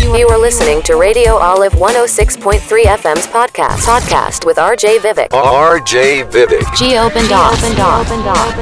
You are listening to Radio Olive 106.3 FM's podcast. Podcast with RJ Vivek. RJ Vivek. Geo Bendas.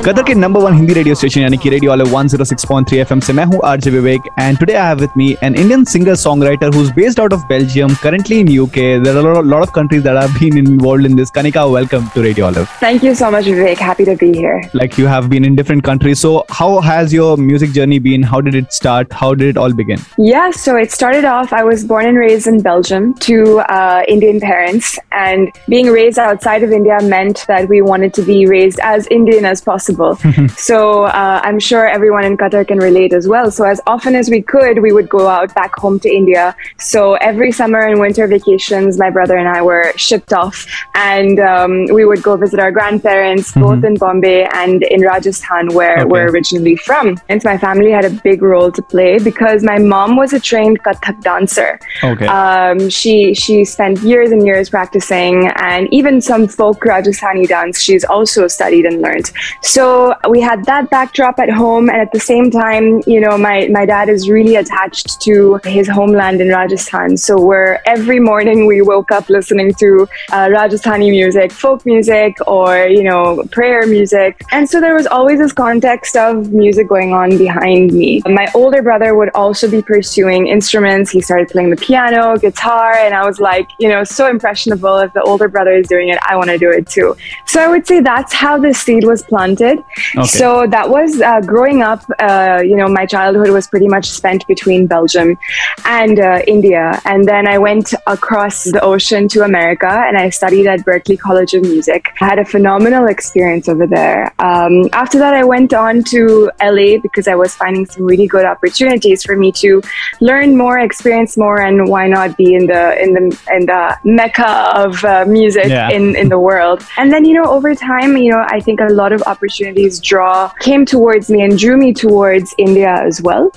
Qatar के number one Hindi radio station यानी कि radio वाले 106.3 FM से मैं हूं RJ Vivek and today I have with me an Indian singer songwriter who is based out of Belgium currently in UK there are a lot of countries that have been involved in this Kanika welcome to Radio Olive Thank you so much, Vivek. Happy to be here. like you have been in different countries so how has your music journey been how did it start how did it all begin Yeah, so it started off. I was born and raised in Belgium to uh, Indian parents, and being raised outside of India meant that we wanted to be raised as Indian as possible. so uh, I'm sure everyone in Qatar can relate as well. So as often as we could, we would go out back home to India. So every summer and winter vacations, my brother and I were shipped off, and um, we would go visit our grandparents, both in Bombay and in Rajasthan, where Okay. we're originally from. And my family had a big role to play because my mom was a trained Kathak dancer. okay Um, she she spent years and years practicing, and even some folk Rajasthani dance she's also studied and learned. So we had that backdrop at home, and at the same time, you know, my my dad is really attached to his homeland in Rajasthan. So we're every morning we woke up listening to uh, Rajasthani music, folk music, or you know, prayer music, and so there was always this context of music going on behind me. My older brother would also be pursuing instruments. He started playing the piano, guitar, and I was like, you know, so impressionable. If the older brother is doing it, I want to do it too. So I would say that's how the seed was planted. Okay. So that was uh, growing up. Uh, you know, my childhood was pretty much spent between Belgium and uh, India, and then I went across the ocean to America, and I studied at Berklee College of Music. I had a phenomenal experience over there. Um, after that, I went on to LA because I was finding some really good opportunities for me to learn more, experience more, and why not be in the in the in the mecca of uh, music Yeah. in in the world. And then you know, over time, you know, I think a lot of opportunities draw came towards me and drew me towards India as well.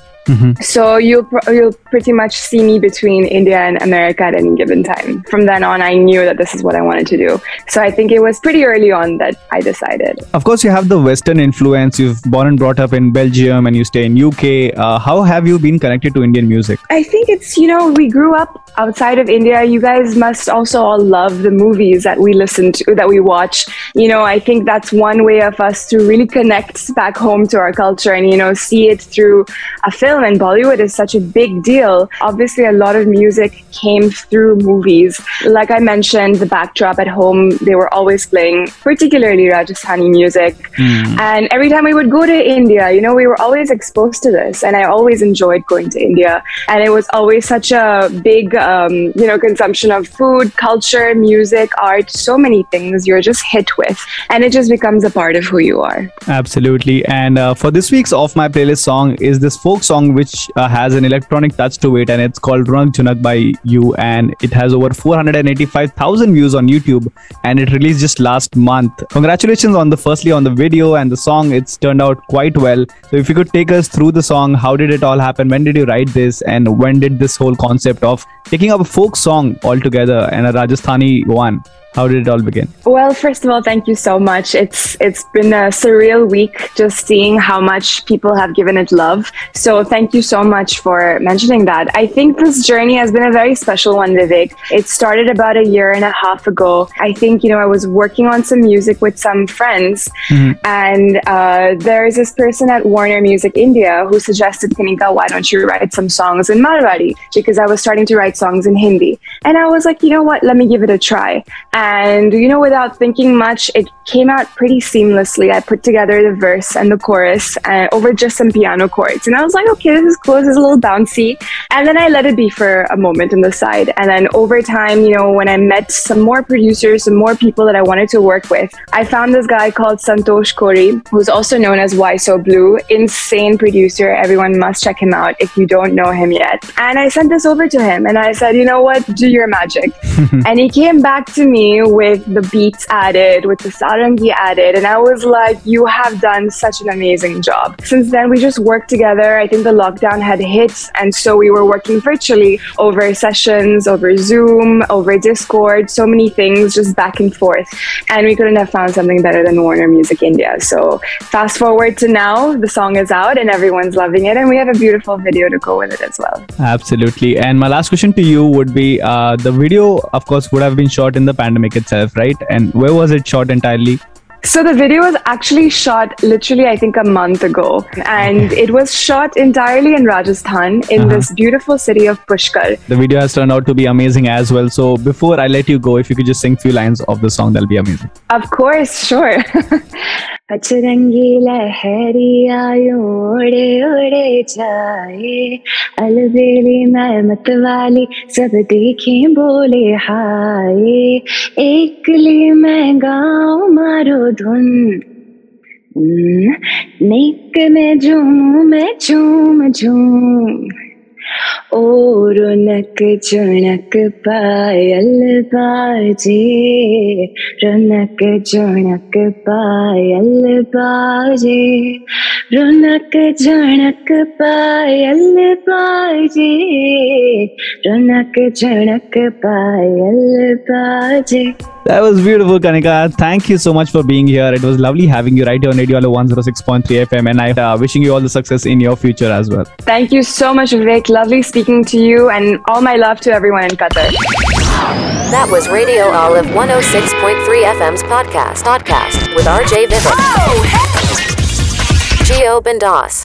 So you'll you'll pretty much see me between India and America at any given time. From then on, I knew that this is what I wanted to do. So I think it was pretty early on that I decided. of course you have the western influence you've born and brought up in Belgium and you stay in UK uh, how have you been connected to Indian music I think it's, you know, we grew up outside of India. You guys must also all love the movies that we listen to, that we watch. You know, I think that's one way of us to really connect back home to our culture and, you know, see it through a film. And Bollywood is such a big deal. Obviously, a lot of music came through movies. Like I mentioned, the backdrop at home, they were always playing, particularly Rajasthani music. And every time we would go to India, you know, we were always exposed to this. And I always enjoyed going to India. And it was always such a big, um, you know, consumption of food, culture, music, art, so many things you're just hit with. And it just becomes a part of who you are. Absolutely. And uh, for this week's Off My Playlist song is this folk song which uh, has an electronic touch to it and it's called Runak Jhunak by you and it has over 485,000 views on YouTube and it released just last month. Congratulations on the firstly on the video and the song. It's turned out quite well. So if you could take us through the song, how did it all happen? When did you write this and when did this whole concept of taking up a folk song altogether and a Rajasthani one? How did it all begin? Well, first of all, thank you so much. It's it's been a surreal week just seeing how much people have given it love. So thank you so much for mentioning that. I think this journey has been a very special one, Vivek. It started about a year and a half ago. I think you know I was working on some music with some friends, and uh, there is this person at Warner Music India who suggested, Kanika, why don't you write some songs in Marwari? Because I was starting to write songs in Hindi, and I was like, you know what? Let me give it a try. And, you know, without thinking much, it came out pretty seamlessly. I put together the verse and the chorus uh, over just some piano chords. And I was like, okay, this is cool. This is a little bouncy. And then I let it be for a moment on the side. And then over time, you know, when I met some more producers, some more people that I wanted to work with, I found this guy called Santosh Kori, who's also known as Why So Blue. Insane producer. Everyone must check him out if you don't know him yet. And I sent this over to him and I said, you know what? Do your magic. and he came back to me with the beats added, with the sarangi added. And I was like, you have done such an amazing job. Since then, we just worked together. I think the lockdown had hit. And so we were working virtually over sessions, over Zoom, over Discord, so many things just back and forth. And we couldn't have found something better than Warner Music India. So fast forward to now, the song is out and everyone's loving it. And we have a beautiful video to go with it as well. Absolutely. And my last question to you would be uh, the video, of course, would have been shot in the pandemic itself, right? And where was it shot entirely? So the video was actually shot literally, I think, a month ago, and it was shot entirely in Rajasthan in uh-huh. this beautiful city of Pushkar. The video has turned out to be amazing as well. So before I let you go, if you could just sing a few lines of the song, that'll be amazing. Of course, sure. अचरंगी लहरिया ओड़े ओड़े जाए। अलबेली मत वाली सब देखे बोले हाय। एकली मैं गाँव मारो धुन। नेक में झूम, मैं झूम झूम। रौनक चुणक पायल बाजे, रौनक चुणक पायल बाजे, रौनक झणक पायल बाजे, रौनक झणक पायल बाजे। That was beautiful, Kanika. Thank you so much for being here. It was lovely having you right here on Radio 106.3 FM, and I'm uh, wishing you all the success in your future as well. Thank you so much, Vivek. Lovely speaking to you, and all my love to everyone in Qatar. That was Radio Olive 106.3 FM's podcast, podcast with RJ Vivek. Geo Bendas.